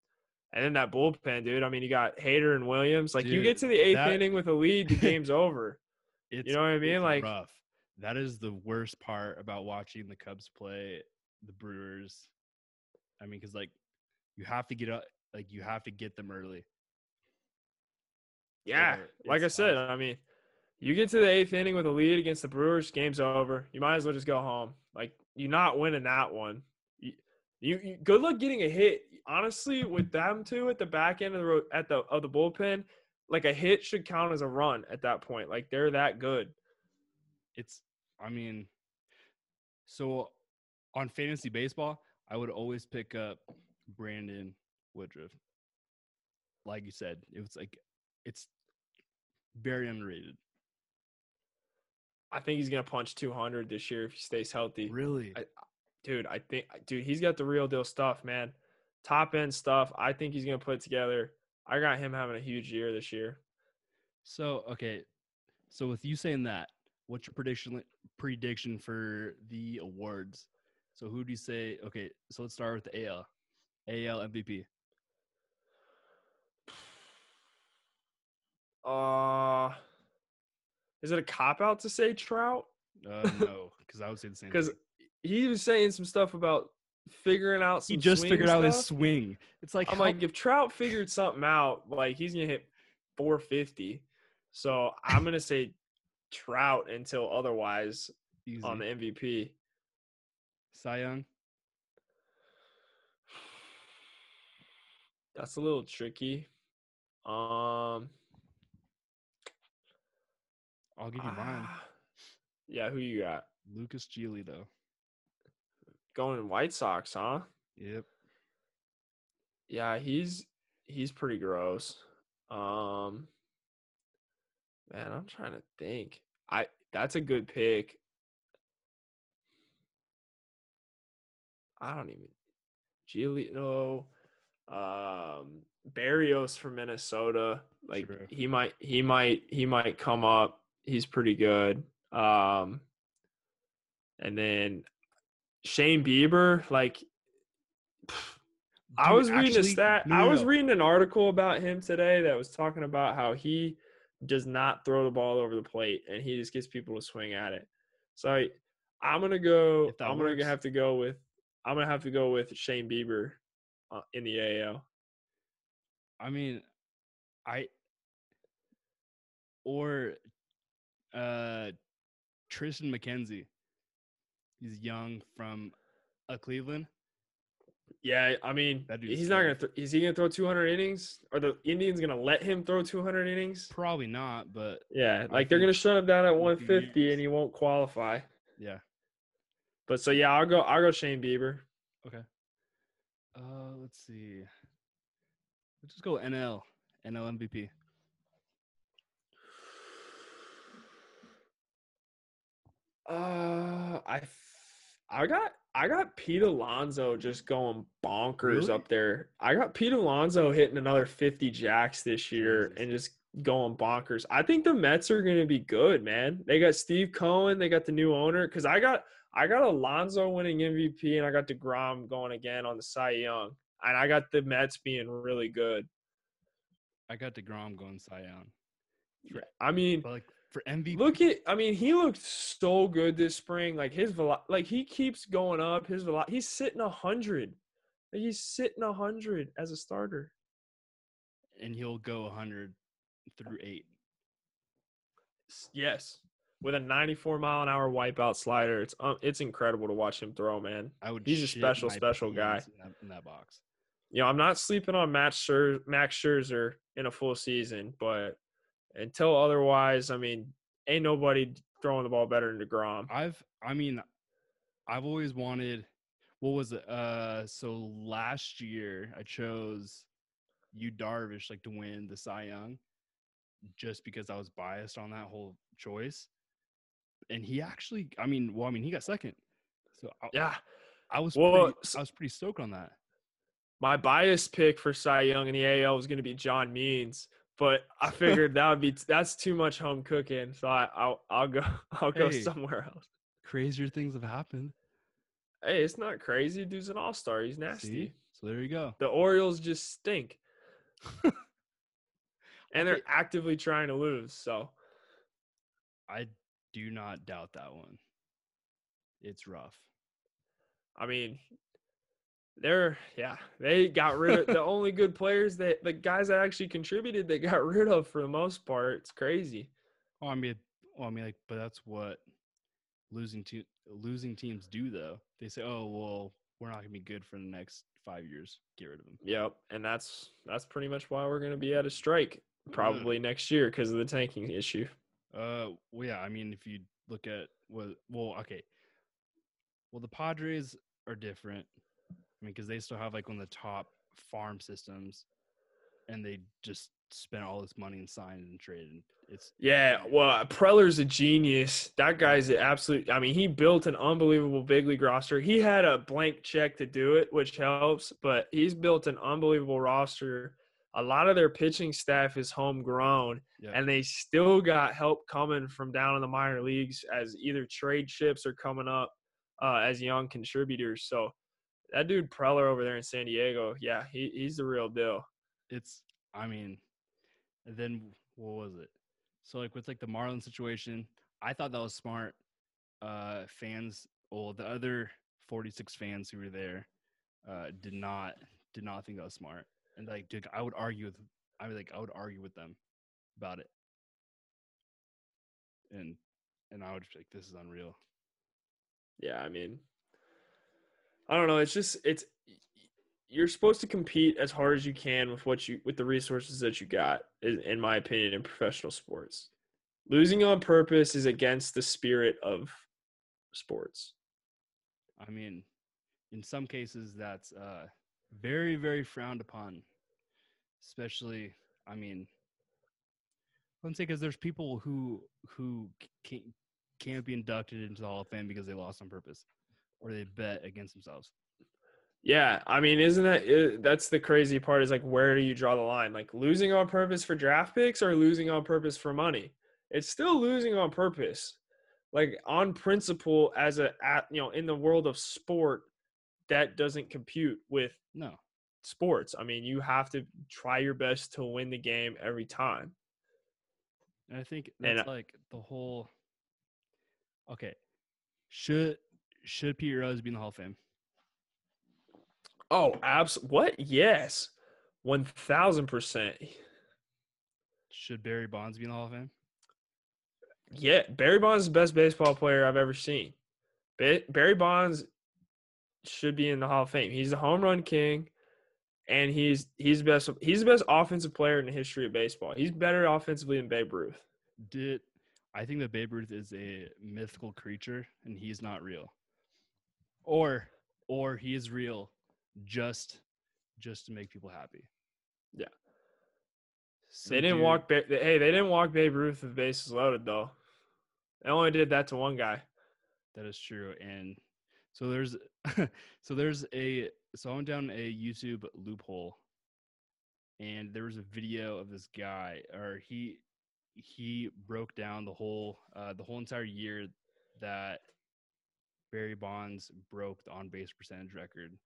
and then that bullpen, dude. I mean, you got Hader and Williams. Like you get to the eighth that- inning with a lead, the game's over. It's You know what I mean? Like rough. That is the worst part about watching the Cubs play the Brewers. I mean, because like you have to get up, like you have to get them early. Yeah, like I said. I mean, you get to the eighth inning with a lead against the Brewers, game's over. You might as well just go home. Like you're not winning that one. You, you, you good luck getting a hit. Honestly, with them two at the back end of the ro- at the of the bullpen, like a hit should count as a run at that point. Like they're that good. It's, I mean, so on fantasy baseball, I would always pick up Brandon Woodruff. Like you said, it was like it's very underrated. I think he's gonna punch 200 this year if he stays healthy. Really? I- dude, I think, dude, he's got the real deal stuff, man. Top end stuff. I think he's gonna put it together. I got him having a huge year this year. So okay, so with you saying that, what's your prediction prediction for the awards? So who do you say? Okay, so let's start with the AL, AL MVP. Uh, is it a cop out to say Trout? Uh, no, because I would say the same. Because he was saying some stuff about figuring out some. he just figured out his swing. It's like I'm how- like, if Trout figured something out, like he's gonna hit 450. So I'm gonna say Trout until otherwise easy. on the MVP. Cy Young. That's a little tricky. Um, I'll give you mine. ah, Yeah, who you got? Lucas Giolito. Going in White Sox, huh? Yep. Yeah, he's he's pretty gross. Um man, I'm trying to think. I that's a good pick. I don't even Giolito, um Berrios from Minnesota. Like True. he might he might he might come up. He's pretty good. Um and then Shane Bieber, like I Dude, was reading a stat. no, I was no. reading an article about him today that was talking about how he does not throw the ball over the plate and he just gets people to swing at it. So I, I'm gonna go. I'm works. gonna have to go with. I'm gonna have to go with Shane Bieber uh, in the AL. I mean, I or uh Triston McKenzie. He's young from uh, Cleveland. Yeah, I mean, he's not gonna. Th- is he gonna throw 200 innings? Are the Indians gonna let him throw 200 innings? Probably not, but Yeah, I like they're gonna shut him down at in a few 150 and he won't qualify. yeah. But so yeah, I'll go. I'll go Shane Bieber. Okay. Uh, let's see. Let's just go NL. NL MVP. Uh, I I got, I got Pete Alonso just going bonkers Really? up there. I got Pete Alonso hitting another 50 jacks this year and just going bonkers. I think the Mets are going to be good, man. They got Steve Cohen, they got the new owner. Cause I got, I got Alonso winning MVP and I got DeGrom going again on the Cy Young. And I got the Mets being really good. I got Degrom going Cy Young. I mean, But like for MVP, Look at, I mean, he looked so good this spring. Like his velo, like he keeps going up. His velo, he's sitting a hundred. Like, he's sitting a hundred as a starter. and he'll go 100 through eight. Yes, with a 94 mile an hour wipeout slider, it's um, it's incredible to watch him throw, man. I would. He's a special, special guy. in that, in that box. You know, I'm not sleeping on Max Scher- Max Scherzer in a full season, but until otherwise, I mean, ain't nobody throwing the ball better than Degrom. I've. I mean, I've always wanted. What was it? Uh, so last year I chose Yu Darvish like to win the Cy Young, just because I was biased on that whole choice, and he actually. I mean, well, I mean, he got second, so I, Yeah, I was. Well, pretty, I was pretty stoked on that. my bias pick for Cy Young in the AL was going to be John Means, but I figured that would be that's too much home cooking, so I, I'll I'll go I'll go Hey. somewhere else. Crazier things have happened. Hey, it's not crazy. Dude's an all star. He's nasty. See? So there you go. The Orioles just stink, and they're actively trying to lose. So I do not doubt that one. It's rough. I mean, they're yeah they got rid of the only good players that the guys that actually contributed they got rid of for the most part. It's crazy. Oh, I mean, well, I mean, like, but that's what losing te- losing teams do, though. They say, "Oh, well, we're not gonna be good for the next five years. Get rid of them." Yep, and that's that's pretty much why we're going to be at a strike probably next year because of the tanking issue. Uh, well, yeah. I mean, if you look at what, well, okay. Well, the Padres are different. I mean, because they still have like one of the top farm systems, and they just spent all this money and signed and traded. It's Yeah, well, Preller's a genius. That guy's an absolute. I mean, he built an unbelievable big league roster. He had a blank check to do it, which helps, but he's built an unbelievable roster. A lot of their pitching staff is homegrown, yeah. and they still got help coming from down in the minor leagues as either trade ships are coming up uh, as young contributors. So that dude Preller over there in San Diego, yeah, he, he's the real deal. it's i mean and then what was it? So like with like the Marlon situation, I thought that was smart. Uh, fans, well, the other 46 fans who were there, uh, did not did not think that was smart. And like, dude, I would argue with, I would like, I would argue with them about it. And and I would be like, this is unreal. Yeah, I mean, I don't know. It's just it's you're supposed to compete as hard as you can with what you with the resources that you got. In, in my opinion, in professional sports, losing on purpose is against the spirit of sports. I mean, in some cases, that's uh, very, very frowned upon. Especially, I mean, let's say because there's people who who can't can't be inducted into the Hall of Fame because they lost on purpose or they bet against themselves. Yeah, I mean, isn't that it, that's the crazy part? Is like, where do you draw the line? Like losing on purpose for draft picks or losing on purpose for money? It's still losing on purpose, like on principle. As a, at, you know, in the world of sport, that doesn't compute with No, sports. I mean, you have to try your best to win the game every time. and I think And, that's uh, like the whole. Okay, should should Pete Rose be in the Hall of Fame? Oh, abs. What? Yes, one thousand percent. Should Barry Bonds be in the Hall of Fame? Yeah, Barry Bonds is the best baseball player I've ever seen. Ba- Barry Bonds should be in the Hall of Fame. He's the home run king, and he's he's the best. He's the best offensive player in the history of baseball. He's better offensively than Babe Ruth. Did I think that Babe Ruth is a mythical creature and he's not real, or or he is real just just to make people happy? Yeah. Some they didn't dude- walk. Ba- hey, they didn't walk Babe Ruth with bases loaded though. They only did that to one guy. That is true. And so there's so there's a so I went down a YouTube loophole and there was a video of this guy or he he broke down the whole uh the whole entire year that Barry Bonds broke the on base percentage record.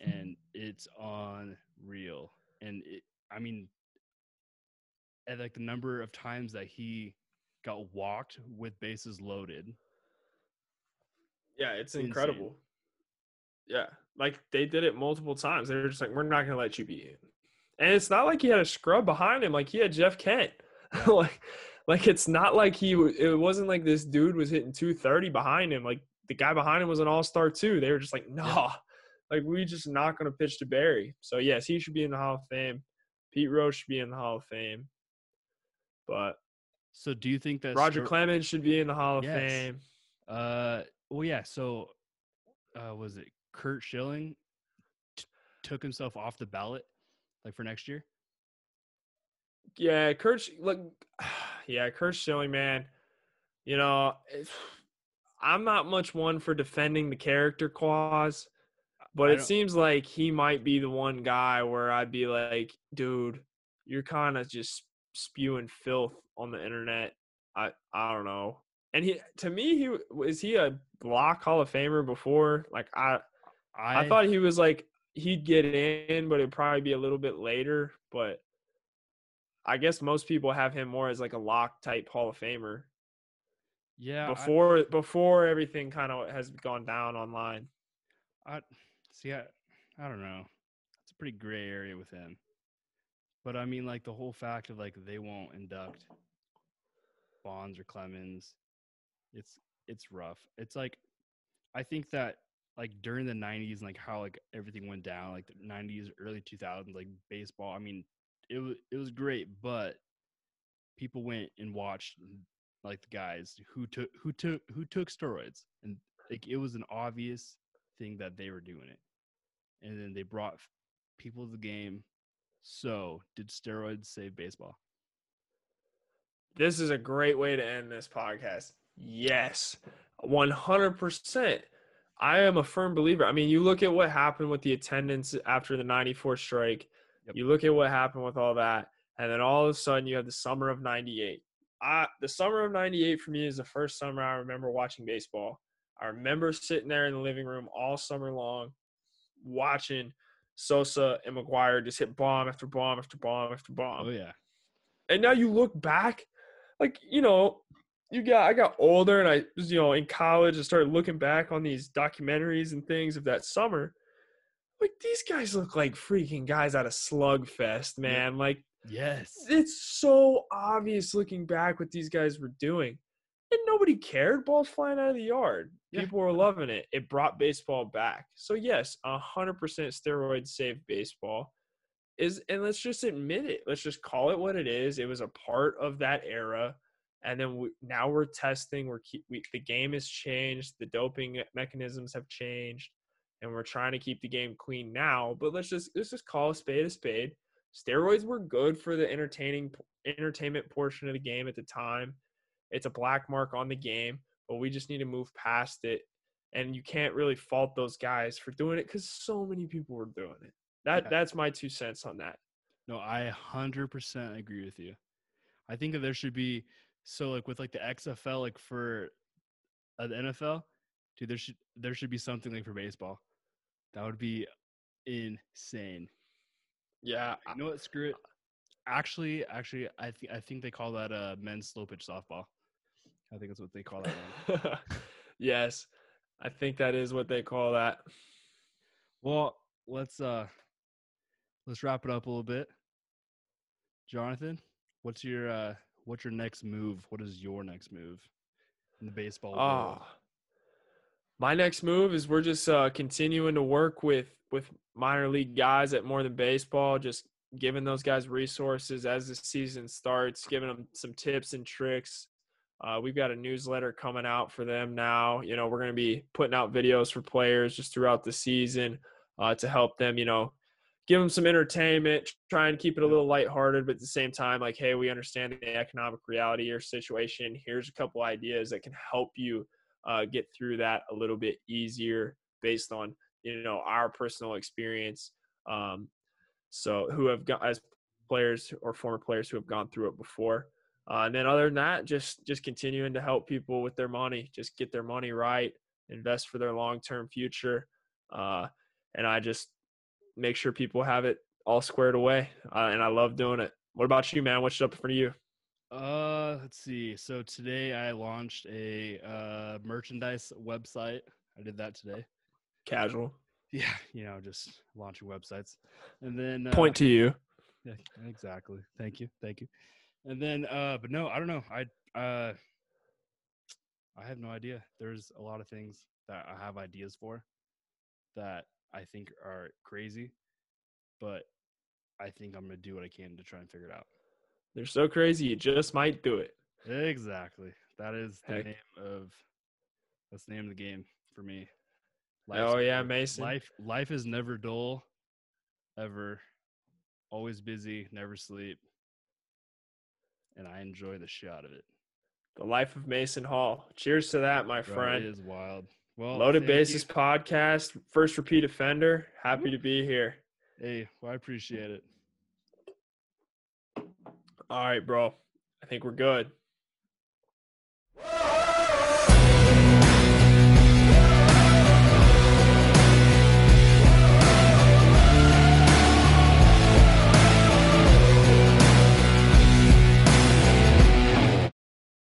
And it's unreal. And it I mean at like the number of times that he got walked with bases loaded Yeah, it's Insane. incredible. Yeah, like they did it multiple times. They were just like, "We're not gonna let you be in," and it's not like he had a scrub behind him. Like he had Jeff Kent. Yeah. like, like it's not like he. It wasn't like this dude was hitting two thirty behind him. Like the guy behind him was an all star too. They were just like, "Nah, like we just not gonna pitch to Barry." So yes, he should be in the Hall of Fame. Pete Rose should be in the Hall of Fame. But So do you think that Roger Clemens should be in the Hall of Yes. Fame. Uh, well, yeah. So, uh, was it Curt Schilling t- took himself off the ballot, like for next year? Yeah, Curt. Sch- Look, yeah, Curt Schilling, man. You know, I'm not much one for defending the character clause, but it seems like he might be the one guy where I'd be like, dude, you're kind of just spewing filth on the internet. I I don't know. And he, to me, he was he a block Hall of Famer before? Like I, I, thought he was like he'd get in, but it'd probably be a little bit later. But I guess most people have him more as like a lock type Hall of Famer yeah. I- before before everything kind of has gone down online. I, see. I, I don't know. It's a pretty gray area with him. But I mean, like the whole fact of like they won't induct Bonds or Clemens. It's it's rough. It's like I think that like during the '90s and like how like everything went down, like the '90s, early 2000s, like baseball. I mean, it was it was great, but people went and watched like the guys who took who took who took steroids, and like it was an obvious thing that they were doing it, and then they brought people to the game. So, did steroids save baseball? This is a great way to end this podcast. Yes, 100%. I am a firm believer. I mean, you look at what happened with the attendance after the 94 strike. Yep. You look at what happened with all that. And then all of a sudden, you have the summer of 98. I, the summer of 98 for me is the first summer I remember watching baseball. I remember sitting there in the living room all summer long watching Sosa and McGwire just hit bomb after bomb after bomb after bomb Oh yeah, And now you look back, like you know, you got I got older and I was you know in college and started looking back on these documentaries and things of that summer. Like these guys look like freaking guys out of Slugfest, man. Like Yes. it's so obvious looking back what these guys were doing. And nobody cared. Balls flying out of the yard. Yeah. People were loving it. It brought baseball back. So yes, hundred percent steroids saved baseball. Is and let's just admit it. Let's just call it what it is. It was a part of that era. And then we, now we're testing. We're keep, we, the game has changed. The doping mechanisms have changed, and we're trying to keep the game clean now. But let's just let's just call a spade a spade steroids were good for the entertaining entertainment portion of the game at the time. It's a black mark on the game, but we just need to move past it. And you can't really fault those guys for doing it because so many people were doing it. That Yeah. that's my two cents on that. No, I 100% agree with you. I think that there should be so like with like the XFL like for uh, the NFL, dude, there should there should be something like for baseball. That would be insane. Yeah, You know what? Screw it. Actually, actually, I think I think they call that uh men's slow pitch softball. I think that's what they call that one. yes, I think that is what they call that. Well, let's uh let's wrap it up a little bit. Jonathan, what's your uh what's your next move? What is your next move in the baseball world? Ah, my next move is we're just uh, continuing to work with with minor league guys at more than baseball, just giving those guys resources as the season starts, giving them some tips and tricks. Uh, we've got a newsletter coming out for them now. You know, we're going to be putting out videos for players just throughout the season uh, to help them. You know, give them some entertainment, try and keep it a little lighthearted, but at the same time, like, hey, we understand the economic reality your situation. Here's a couple ideas that can help you uh, get through that a little bit easier based on you know our personal experience. Um, so who have got as players or former players who have gone through it before. Uh, and then other than that, just just continuing to help people with their money, just get their money right, invest for their long term future, uh, and I just make sure people have it all squared away. Uh, and I love doing it. What about you, man? What's up for you? Uh, let's see. So today I launched a uh merchandise website. I did that today. Casual. Yeah, you know, just launching websites. And then uh, Point to you. Yeah, exactly. Thank you. Thank you. And then uh but no, I don't know. I uh I have no idea. There's a lot of things that I have ideas for that I think are crazy, but I think I'm going to do what I can to try and figure it out. They're so crazy, you just might do it. Exactly. That is the Heck. name of that's the name of the game for me. Oh, yeah, Mason. Life life is never dull, ever. Always busy, never sleep. And I enjoy the shit out of it. The life of Mason Hall. Cheers to that, my Bro, friend. It is wild. Well, Loaded. Basis podcast, first repeat offender. Happy to be here. Hey, well, I appreciate it. All right, bro. I think we're good.